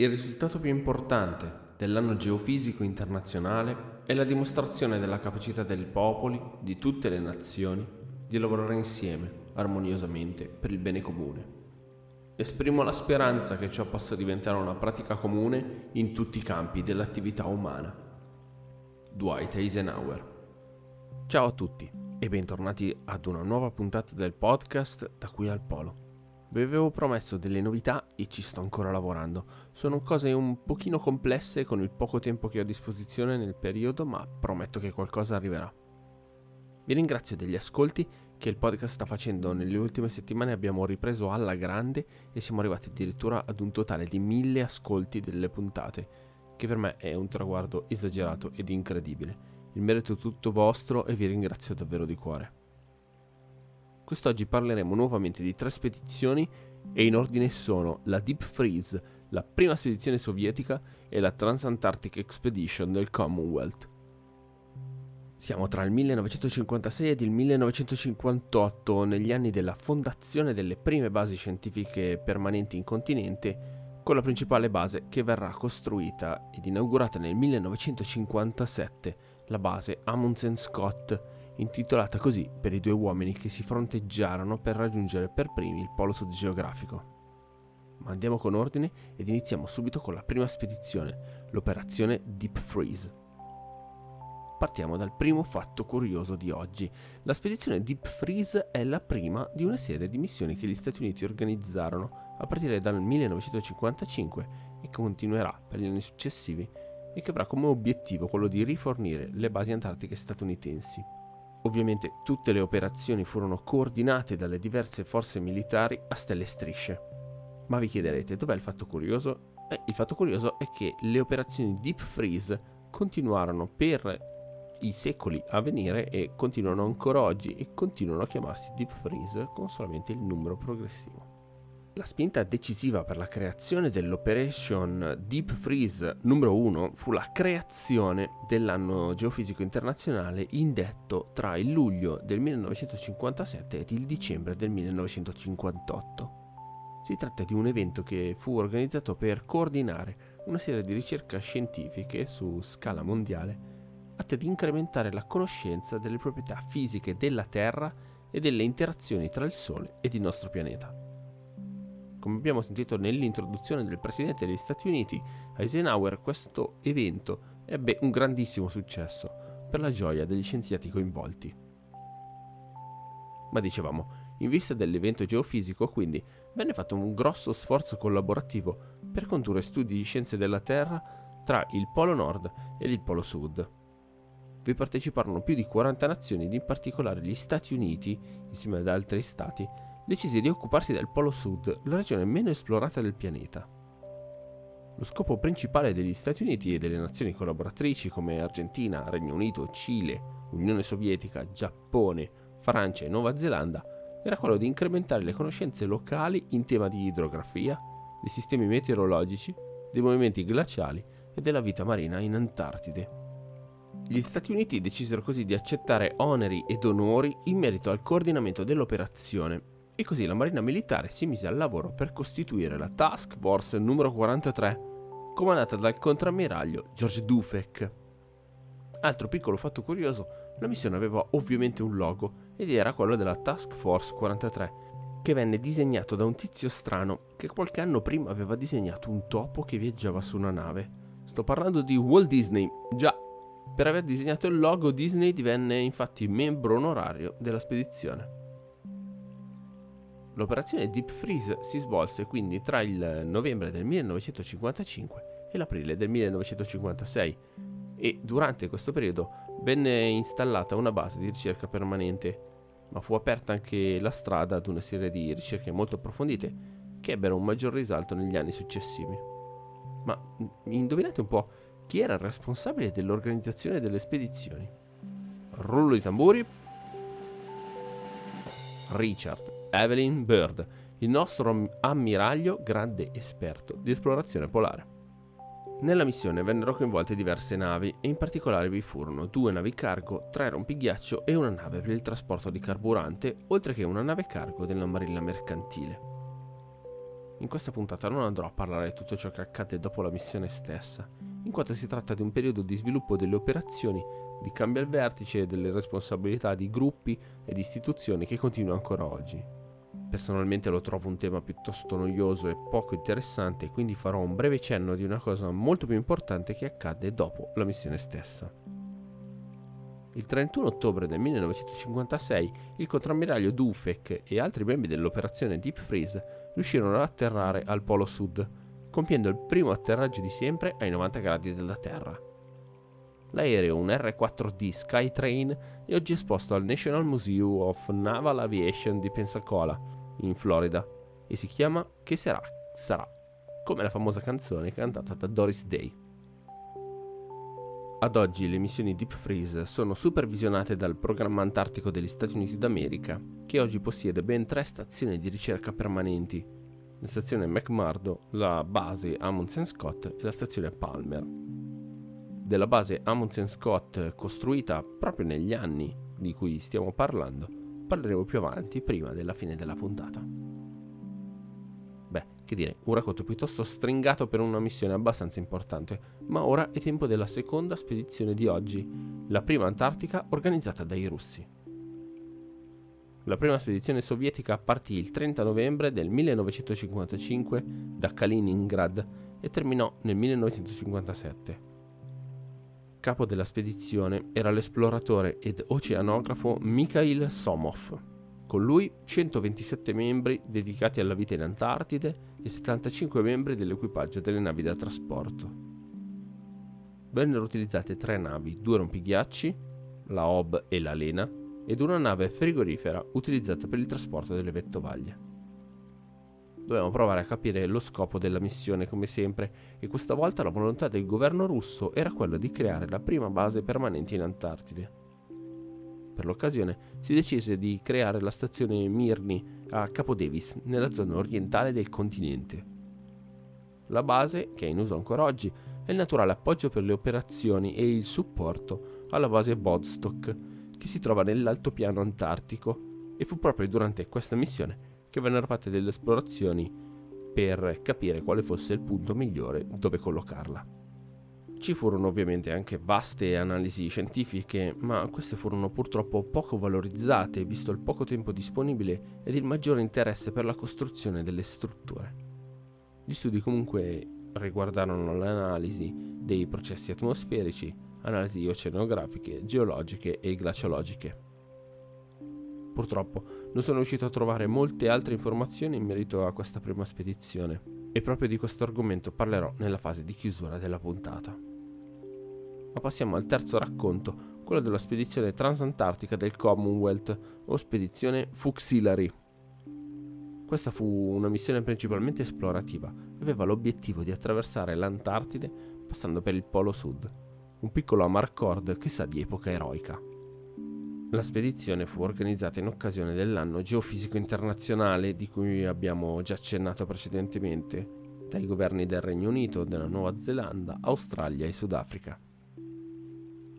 Il risultato più importante dell'anno geofisico internazionale è la dimostrazione della capacità dei popoli di tutte le nazioni di lavorare insieme armoniosamente per il bene comune. Esprimo la speranza che ciò possa diventare una pratica comune in tutti i campi dell'attività umana. Dwight Eisenhower. Ciao a tutti e bentornati ad una nuova puntata del podcast Da qui al Polo. Vi avevo promesso delle novità e ci sto ancora lavorando. Sono cose un pochino complesse con il poco tempo che ho a disposizione nel periodo, ma prometto che qualcosa arriverà. Vi ringrazio degli ascolti che il podcast sta facendo. Nelle ultime settimane abbiamo ripreso alla grande e siamo arrivati addirittura ad un totale di mille ascolti delle puntate, che per me è un traguardo esagerato ed incredibile. Il merito è tutto vostro e vi ringrazio davvero di cuore. Quest'oggi parleremo nuovamente di tre spedizioni e in ordine sono la Deep Freeze, la prima spedizione sovietica e la Transantarctic Expedition del Commonwealth. Siamo tra il 1956 ed il 1958, negli anni della fondazione delle prime basi scientifiche permanenti in continente, con la principale base che verrà costruita ed inaugurata nel 1957, la base Amundsen Scott, intitolata così per i due uomini che si fronteggiarono per raggiungere per primi il polo sud geografico. Ma andiamo con ordine ed iniziamo subito con la prima spedizione, l'operazione Deep Freeze. Partiamo dal primo fatto curioso di oggi. La spedizione Deep Freeze è la prima di una serie di missioni che gli Stati Uniti organizzarono a partire dal 1955 e continuerà per gli anni successivi e che avrà come obiettivo quello di rifornire le basi antartiche statunitensi. Ovviamente tutte le operazioni furono coordinate dalle diverse forze militari a stelle strisce. Ma vi chiederete, dov'è il fatto curioso? Eh, il fatto curioso è che le operazioni Deep Freeze continuarono per i secoli a venire e continuano ancora oggi e continuano a chiamarsi Deep Freeze con solamente il numero progressivo. La spinta decisiva per la creazione dell'Operation Deep Freeze numero 1 fu la creazione dell'anno geofisico internazionale indetto tra il luglio del 1957 ed il dicembre del 1958. Si tratta di un evento che fu organizzato per coordinare una serie di ricerche scientifiche su scala mondiale atte ad incrementare la conoscenza delle proprietà fisiche della Terra e delle interazioni tra il Sole ed il nostro pianeta. Come abbiamo sentito nell'introduzione del Presidente degli Stati Uniti, Eisenhower, questo evento ebbe un grandissimo successo per la gioia degli scienziati coinvolti. Ma dicevamo, in vista dell'evento geofisico, quindi, venne fatto un grosso sforzo collaborativo per condurre studi di scienze della Terra tra il Polo Nord ed il Polo Sud. Vi parteciparono più di 40 nazioni ed in particolare gli Stati Uniti, insieme ad altri stati, decise di occuparsi del Polo Sud, la regione meno esplorata del pianeta. Lo scopo principale degli Stati Uniti e delle nazioni collaboratrici come Argentina, Regno Unito, Cile, Unione Sovietica, Giappone, Francia e Nuova Zelanda era quello di incrementare le conoscenze locali in tema di idrografia, dei sistemi meteorologici, dei movimenti glaciali e della vita marina in Antartide. Gli Stati Uniti decisero così di accettare oneri ed onori in merito al coordinamento dell'operazione e così la Marina Militare si mise al lavoro per costituire la Task Force numero 43, comandata dal contrammiraglio George Dufek. Altro piccolo fatto curioso, la missione aveva ovviamente un logo ed era quello della Task Force 43, che venne disegnato da un tizio strano che qualche anno prima aveva disegnato un topo che viaggiava su una nave. Sto parlando di Walt Disney. Già, per aver disegnato il logo Disney divenne infatti membro onorario della spedizione. L'operazione Deep Freeze si svolse quindi tra il novembre del 1955 e l'aprile del 1956 e durante questo periodo venne installata una base di ricerca permanente, ma fu aperta anche la strada ad una serie di ricerche molto approfondite che ebbero un maggior risalto negli anni successivi. Ma indovinate un po' chi era il responsabile dell'organizzazione delle spedizioni? Rullo di tamburi. Richard Evelyn Bird, il nostro ammiraglio grande esperto di esplorazione polare. Nella missione vennero coinvolte diverse navi e in particolare vi furono due navi cargo, tre rompighiaccio e una nave per il trasporto di carburante, oltre che una nave cargo della marina mercantile. in questa puntata non andrò a parlare di tutto ciò che accade dopo la missione stessa, in quanto si tratta di un periodo di sviluppo delle operazioni, di cambio al vertice e delle responsabilità di gruppi ed istituzioni che continua ancora oggi. Personalmente lo trovo un tema piuttosto noioso e poco interessante, quindi farò un breve cenno di una cosa molto più importante che accadde dopo la missione stessa. Il 31 ottobre del 1956 il contrammiraglio Dufek e altri membri dell'operazione Deep Freeze riuscirono ad atterrare al Polo Sud, compiendo il primo atterraggio di sempre ai 90 gradi della Terra. L'aereo, un R-4D Skytrain, è oggi esposto al National Museum of Naval Aviation di Pensacola, in Florida, e si chiama Che sarà? Sarà, come la famosa canzone cantata da Doris Day. Ad oggi le missioni Deep Freeze sono supervisionate dal Programma Antartico degli Stati Uniti d'America, che oggi possiede ben tre stazioni di ricerca permanenti, la stazione McMurdo, la base Amundsen Scott e la stazione Palmer. Della base Amundsen Scott costruita proprio negli anni di cui stiamo parlando, parleremo più avanti prima della fine della puntata. Beh, che dire, un racconto piuttosto stringato per una missione abbastanza importante, ma ora è tempo della seconda spedizione di oggi, la prima antartica organizzata dai russi. La prima spedizione sovietica partì il 30 novembre del 1955 da Kaliningrad e terminò nel 1957. Capo della spedizione era l'esploratore ed oceanografo Mikhail Somov. Con lui 127 membri dedicati alla vita in Antartide e 75 membri dell'equipaggio delle navi da trasporto. Vennero utilizzate tre navi, due rompighiacci, la Hob e la Lena, ed una nave frigorifera utilizzata per il trasporto delle vettovaglie. Dobbiamo provare a capire lo scopo della missione come sempre e questa volta la volontà del governo russo era quella di creare la prima base permanente in Antartide. Per l'occasione si decise di creare la stazione Mirny a Capo Davis, nella zona orientale del continente. La base, che è in uso ancora oggi, è il naturale appoggio per le operazioni e il supporto alla base Bodstock, che si trova nell'altopiano antartico, e fu proprio durante questa missione che vennero fatte delle esplorazioni per capire quale fosse il punto migliore dove collocarla. Ci furono ovviamente anche vaste analisi scientifiche, ma queste furono purtroppo poco valorizzate visto il poco tempo disponibile ed il maggiore interesse per la costruzione delle strutture. Gli studi comunque riguardarono l'analisi dei processi atmosferici, analisi oceanografiche, geologiche e glaciologiche. Purtroppo non sono riuscito a trovare molte altre informazioni in merito a questa prima spedizione e proprio di questo argomento parlerò nella fase di chiusura della puntata. Ma passiamo al terzo racconto, quello della spedizione transantartica del Commonwealth o spedizione Fuxillary. Questa fu una missione principalmente esplorativa e aveva l'obiettivo di attraversare l'Antartide passando per il Polo Sud, un piccolo Amarcord che sa di epoca eroica. La spedizione fu organizzata in occasione dell'anno geofisico internazionale di cui abbiamo già accennato precedentemente dai governi del Regno Unito, della Nuova Zelanda, Australia e Sudafrica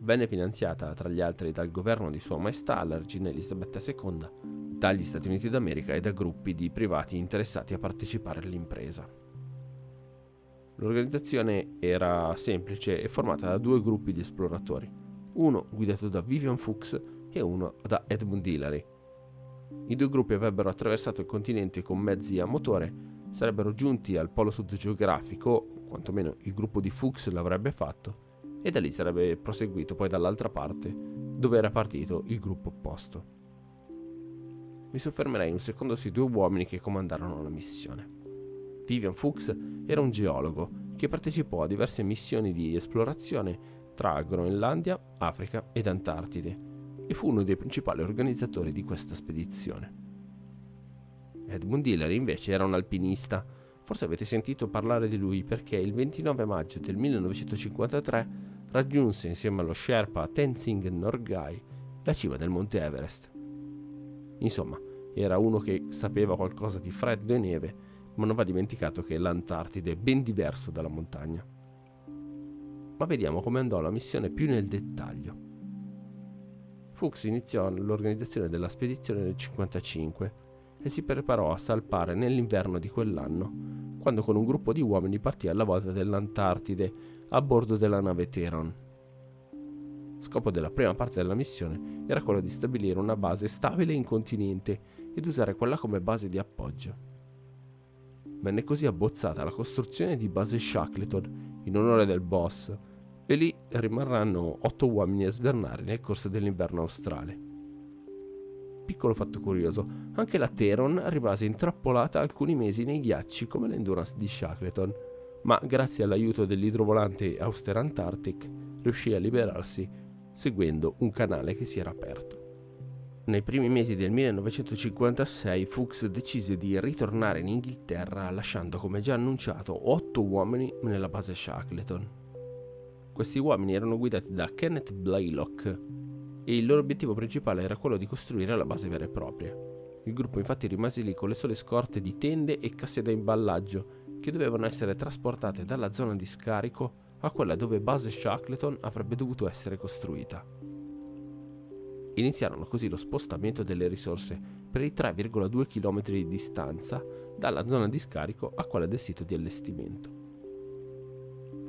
venne finanziata tra gli altri dal governo di Sua Maestà la Regina Elisabetta II, dagli Stati Uniti d'America e da gruppi di privati interessati a partecipare all'impresa. L'organizzazione era semplice e formata da due gruppi di esploratori, uno guidato da Vivian Fuchs e uno da Edmund Hillary. I due gruppi avrebbero attraversato il continente con mezzi a motore, sarebbero giunti al polo sud geografico, quantomeno il gruppo di Fuchs l'avrebbe fatto, e da lì sarebbe proseguito poi dall'altra parte, dove era partito il gruppo opposto. Mi soffermerei un secondo sui due uomini che comandarono la missione. Vivian Fuchs era un geologo che partecipò a diverse missioni di esplorazione tra Groenlandia, Africa ed Antartide e fu uno dei principali organizzatori di questa spedizione. Edmund Hillary invece era un alpinista. Forse avete sentito parlare di lui perché il 29 maggio del 1953 raggiunse insieme allo Sherpa Tenzing Norgay la cima del monte Everest. Insomma, era uno che sapeva qualcosa di freddo e neve, ma non va dimenticato che l'Antartide è ben diverso dalla montagna. Ma vediamo come andò la missione più nel dettaglio. Fuchs iniziò l'organizzazione della spedizione nel 1955 e si preparò a salpare nell'inverno di quell'anno, quando con un gruppo di uomini partì alla volta dell'Antartide a bordo della nave Teron. Scopo della prima parte della missione era quello di stabilire una base stabile in continente ed usare quella come base di appoggio. Venne così abbozzata la costruzione di base Shackleton in onore del boss e lì rimarranno otto uomini a svernare nel corso dell'inverno australe. Piccolo fatto curioso, anche la Teron rimase intrappolata alcuni mesi nei ghiacci come l'Endurance di Shackleton, ma grazie all'aiuto dell'idrovolante Auster Antarctic riuscì a liberarsi seguendo un canale che si era aperto. Nei primi mesi del 1956 Fuchs decise di ritornare in Inghilterra lasciando come già annunciato otto uomini nella base Shackleton. Questi uomini erano guidati da Kenneth Blaylock e il loro obiettivo principale era quello di costruire la base vera e propria. Il gruppo infatti rimase lì con le sole scorte di tende e casse da imballaggio che dovevano essere trasportate dalla zona di scarico a quella dove base Shackleton avrebbe dovuto essere costruita. Iniziarono così lo spostamento delle risorse per i 3,2 km di distanza dalla zona di scarico a quella del sito di allestimento.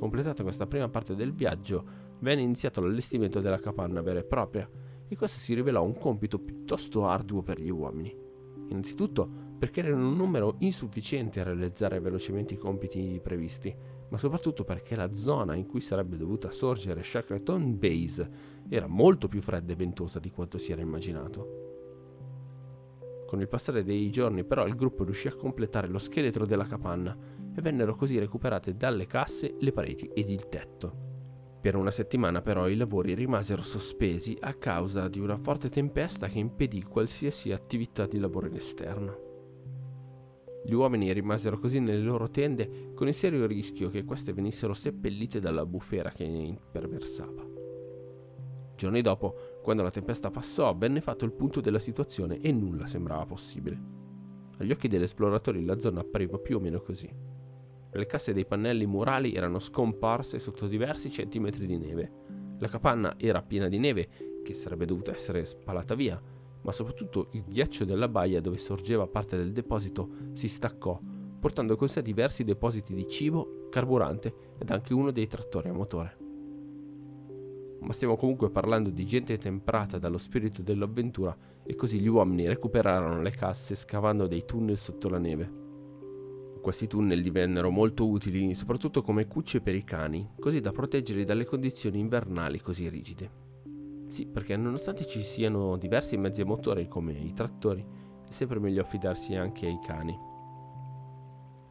Completata questa prima parte del viaggio, venne iniziato l'allestimento della capanna vera e propria, e questo si rivelò un compito piuttosto arduo per gli uomini. Innanzitutto perché erano un numero insufficiente a realizzare velocemente i compiti previsti, ma soprattutto perché la zona in cui sarebbe dovuta sorgere Shackleton Base era molto più fredda e ventosa di quanto si era immaginato. Con il passare dei giorni però il gruppo riuscì a completare lo scheletro della capanna e vennero così recuperate dalle casse le pareti ed il tetto. Per una settimana però i lavori rimasero sospesi a causa di una forte tempesta che impedì qualsiasi attività di lavoro in esterno. Gli uomini rimasero così nelle loro tende con il serio rischio che queste venissero seppellite dalla bufera che imperversava. Giorni dopo, quando la tempesta passò, venne fatto il punto della situazione e nulla sembrava possibile. Agli occhi degli esploratori la zona appariva più o meno così. Le casse dei pannelli murali erano scomparse sotto diversi centimetri di neve. La capanna era piena di neve, che sarebbe dovuta essere spalata via, ma soprattutto il ghiaccio della baia dove sorgeva parte del deposito si staccò, portando con sé diversi depositi di cibo, carburante ed anche uno dei trattori a motore. Ma stiamo comunque parlando di gente temprata dallo spirito dell'avventura e così gli uomini recuperarono le casse scavando dei tunnel sotto la neve. Questi tunnel divennero molto utili soprattutto come cucce per i cani, così da proteggerli dalle condizioni invernali così rigide. Sì, perché nonostante ci siano diversi mezzi a motore come i trattori, è sempre meglio affidarsi anche ai cani.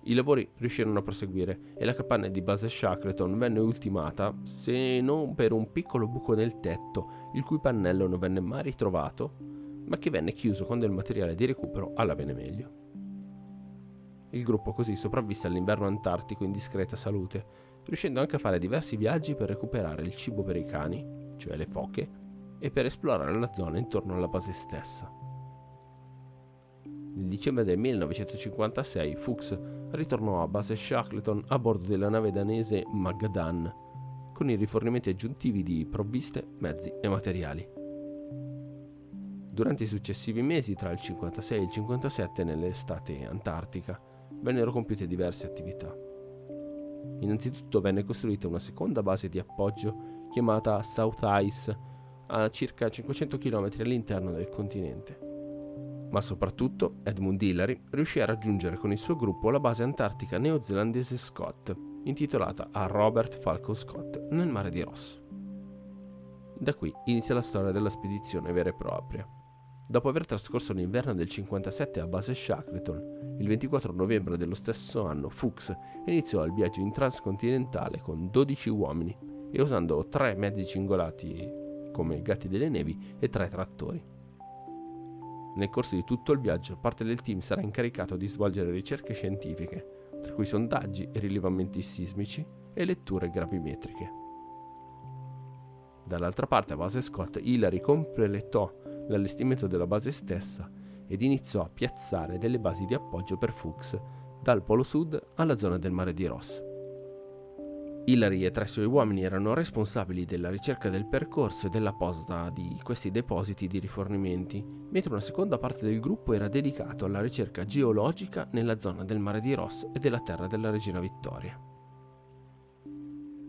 I lavori riuscirono a proseguire e la capanna di base Shackleton venne ultimata, se non per un piccolo buco nel tetto, il cui pannello non venne mai ritrovato, ma che venne chiuso con del materiale di recupero alla bene meglio. Il gruppo così sopravvisse all'inverno antartico in discreta salute, riuscendo anche a fare diversi viaggi per recuperare il cibo per i cani, cioè le foche, e per esplorare la zona intorno alla base stessa. Nel dicembre del 1956 Fuchs ritornò a base Shackleton a bordo della nave danese Magadan, con i rifornimenti aggiuntivi di provviste, mezzi e materiali. Durante i successivi mesi, tra il 56 e il 57, nell'estate antartica, vennero compiute diverse attività. Innanzitutto venne costruita una seconda base di appoggio chiamata South Ice a circa 500 km all'interno del continente. Ma soprattutto Edmund Hillary riuscì a raggiungere con il suo gruppo la base antartica neozelandese Scott, intitolata a Robert Falcon Scott nel mare di Ross. Da qui inizia la storia della spedizione vera e propria. Dopo aver trascorso l'inverno del 57 a base Shackleton, il 24 novembre dello stesso anno Fuchs iniziò il viaggio in transcontinentale con 12 uomini e usando tre mezzi cingolati come gatti delle nevi e tre trattori. Nel corso di tutto il viaggio parte del team sarà incaricato di svolgere ricerche scientifiche, tra cui sondaggi e rilevamenti sismici e letture gravimetriche. Dall'altra parte a base Scott, Hillary completò l'allestimento della base stessa ed iniziò a piazzare delle basi di appoggio per Fuchs dal polo sud alla zona del mare di Ross. Hillary e tre suoi uomini erano responsabili della ricerca del percorso e della posta di questi depositi di rifornimenti, mentre una seconda parte del gruppo era dedicato alla ricerca geologica nella zona del mare di Ross e della terra della regina Vittoria.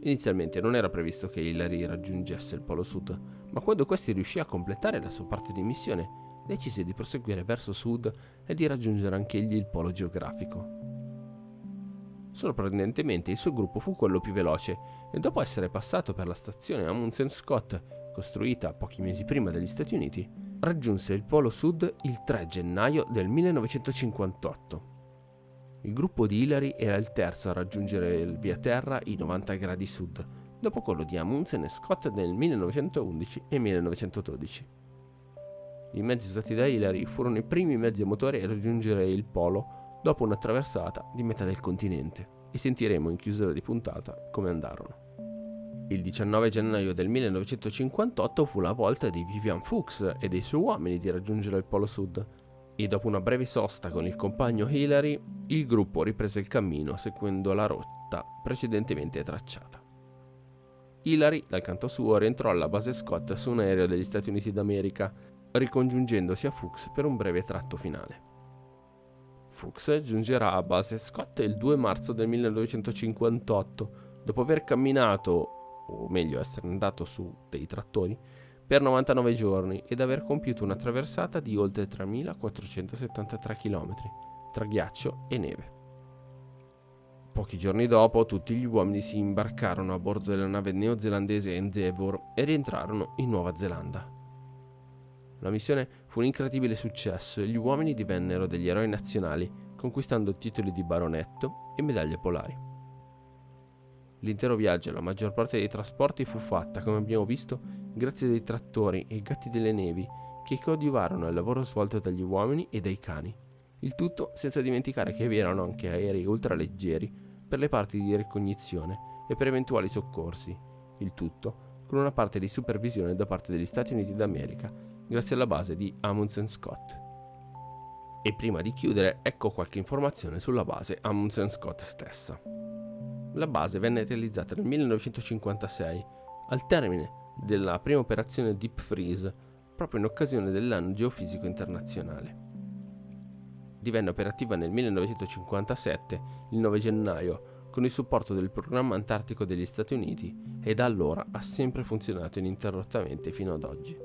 Inizialmente non era previsto che Hillary raggiungesse il Polo Sud, ma quando questi riuscì a completare la sua parte di missione, decise di proseguire verso sud e di raggiungere anch'egli il polo geografico. Sorprendentemente il suo gruppo fu quello più veloce e dopo essere passato per la stazione Amundsen Scott, costruita pochi mesi prima dagli Stati Uniti, raggiunse il Polo Sud il 3 gennaio del 1958. Il gruppo di Hillary era il terzo a raggiungere via terra i 90 gradi sud, dopo quello di Amundsen e Scott nel 1911 e 1912. I mezzi usati da Hillary furono i primi mezzi a motore a raggiungere il polo dopo una traversata di metà del continente e sentiremo in chiusura di puntata come andarono. Il 19 gennaio del 1958 fu la volta di Vivian Fuchs e dei suoi uomini di raggiungere il Polo Sud e dopo una breve sosta con il compagno Hillary, il gruppo riprese il cammino seguendo la rotta precedentemente tracciata. Hillary, dal canto suo, rientrò alla base Scott su un aereo degli Stati Uniti d'America, ricongiungendosi a Fuchs per un breve tratto finale. Fuchs giungerà a base Scott il 2 marzo del 1958, dopo aver camminato, o meglio essere andato su dei trattori, per 99 giorni ed aver compiuto una traversata di oltre 3473 km tra ghiaccio e neve. Pochi giorni dopo tutti gli uomini si imbarcarono a bordo della nave neozelandese Endeavour e rientrarono in Nuova Zelanda. La missione fu un incredibile successo e gli uomini divennero degli eroi nazionali, conquistando titoli di baronetto e medaglie polari. L'intero viaggio e la maggior parte dei trasporti fu fatta, come abbiamo visto, grazie ai trattori e gatti delle nevi che coadiuvarono il lavoro svolto dagli uomini e dai cani. Il tutto senza dimenticare che vi erano anche aerei ultraleggeri per le parti di ricognizione e per eventuali soccorsi. Il tutto con una parte di supervisione da parte degli Stati Uniti d'America grazie alla base di Amundsen Scott. E prima di chiudere, ecco qualche informazione sulla base Amundsen Scott stessa. La base venne realizzata nel 1956, al termine della prima operazione Deep Freeze, proprio in occasione dell'anno geofisico internazionale. Divenne operativa nel 1957, il 9 gennaio, con il supporto del programma antartico degli Stati Uniti e da allora ha sempre funzionato ininterrottamente fino ad oggi.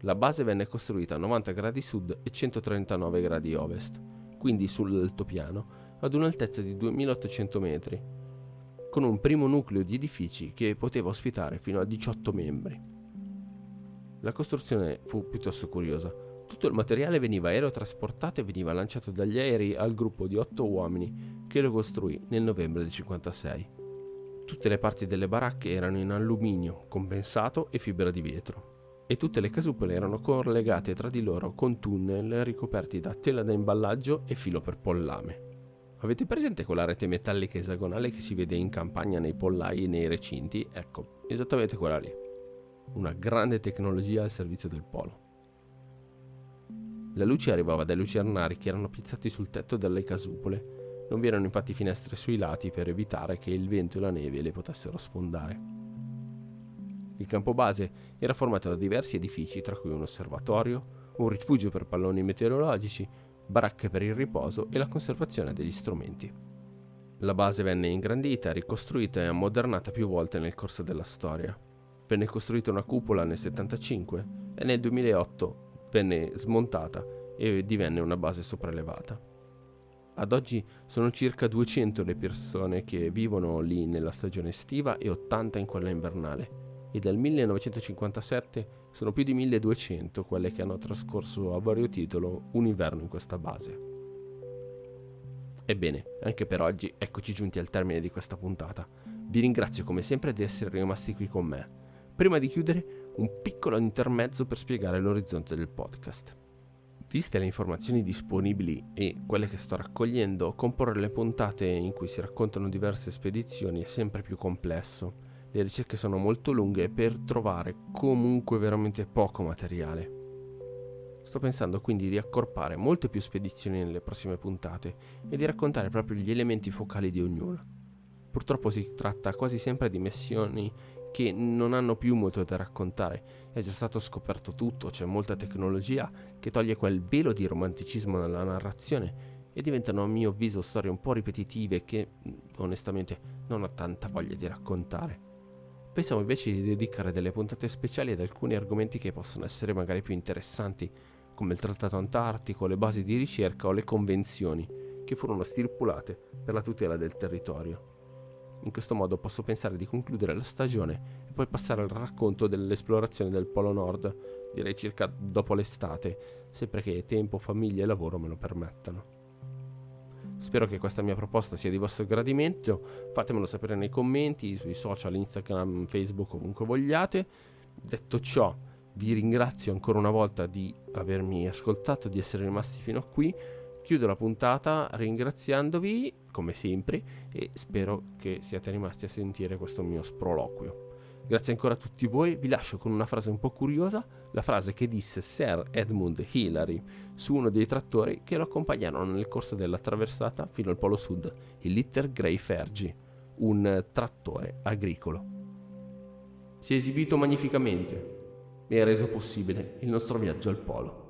La base venne costruita a 90 gradi sud e 139 gradi ovest, quindi sull'altopiano, ad un'altezza di 2800 metri, con un primo nucleo di edifici che poteva ospitare fino a 18 membri. La costruzione fu piuttosto curiosa. Tutto il materiale veniva aerotrasportato e veniva lanciato dagli aerei al gruppo di 8 uomini che lo costruì nel novembre del 56. Tutte le parti delle baracche erano in alluminio, compensato e fibra di vetro e tutte le casupole erano collegate tra di loro con tunnel ricoperti da tela da imballaggio e filo per pollame. Avete presente quella rete metallica esagonale che si vede in campagna nei pollai e nei recinti? Ecco, esattamente quella lì. Una grande tecnologia al servizio del polo. La luce arrivava dai lucernari che erano piazzati sul tetto delle casupole. Non vi erano infatti finestre sui lati per evitare che il vento e la neve le potessero sfondare. Il campo base era formato da diversi edifici, tra cui un osservatorio, un rifugio per palloni meteorologici, baracche per il riposo e la conservazione degli strumenti. La base venne ingrandita, ricostruita e ammodernata più volte nel corso della storia. Venne costruita una cupola nel 1975 e nel 2008 venne smontata e divenne una base sopraelevata. Ad oggi sono circa 200 le persone che vivono lì nella stagione estiva e 80 in quella invernale e dal 1957 sono più di 1200 quelle che hanno trascorso a vario titolo un inverno in questa base. Ebbene, anche per oggi eccoci giunti al termine di questa puntata. Vi ringrazio come sempre di essere rimasti qui con me. Prima di chiudere, un piccolo intermezzo per spiegare l'orizzonte del podcast. Viste le informazioni disponibili e quelle che sto raccogliendo, comporre le puntate in cui si raccontano diverse spedizioni è sempre più complesso le ricerche sono molto lunghe per trovare comunque veramente poco materiale. Sto pensando quindi di accorpare molte più spedizioni nelle prossime puntate e di raccontare proprio gli elementi focali di ognuna. Purtroppo si tratta quasi sempre di missioni che non hanno più molto da raccontare. È già stato scoperto tutto, c'è molta tecnologia che toglie quel velo di romanticismo nella narrazione e diventano a mio avviso storie un po' ripetitive che onestamente non ho tanta voglia di raccontare. Pensiamo invece di dedicare delle puntate speciali ad alcuni argomenti che possono essere magari più interessanti, come il Trattato Antartico, le basi di ricerca o le convenzioni che furono stipulate per la tutela del territorio. In questo modo posso pensare di concludere la stagione e poi passare al racconto dell'esplorazione del Polo Nord, direi circa dopo l'estate, sempre che tempo, famiglia e lavoro me lo permettano. Spero che questa mia proposta sia di vostro gradimento, fatemelo sapere nei commenti, sui social, Instagram, Facebook, ovunque vogliate. Detto ciò, vi ringrazio ancora una volta di avermi ascoltato, di essere rimasti fino a qui. Chiudo la puntata ringraziandovi, come sempre, e spero che siate rimasti a sentire questo mio sproloquio. Grazie ancora a tutti voi, vi lascio con una frase un po' curiosa, la frase che disse Sir Edmund Hillary su uno dei trattori che lo accompagnarono nel corso della traversata fino al Polo Sud, il Litter Grey Fergie, un trattore agricolo. Si è esibito magnificamente e ha reso possibile il nostro viaggio al Polo.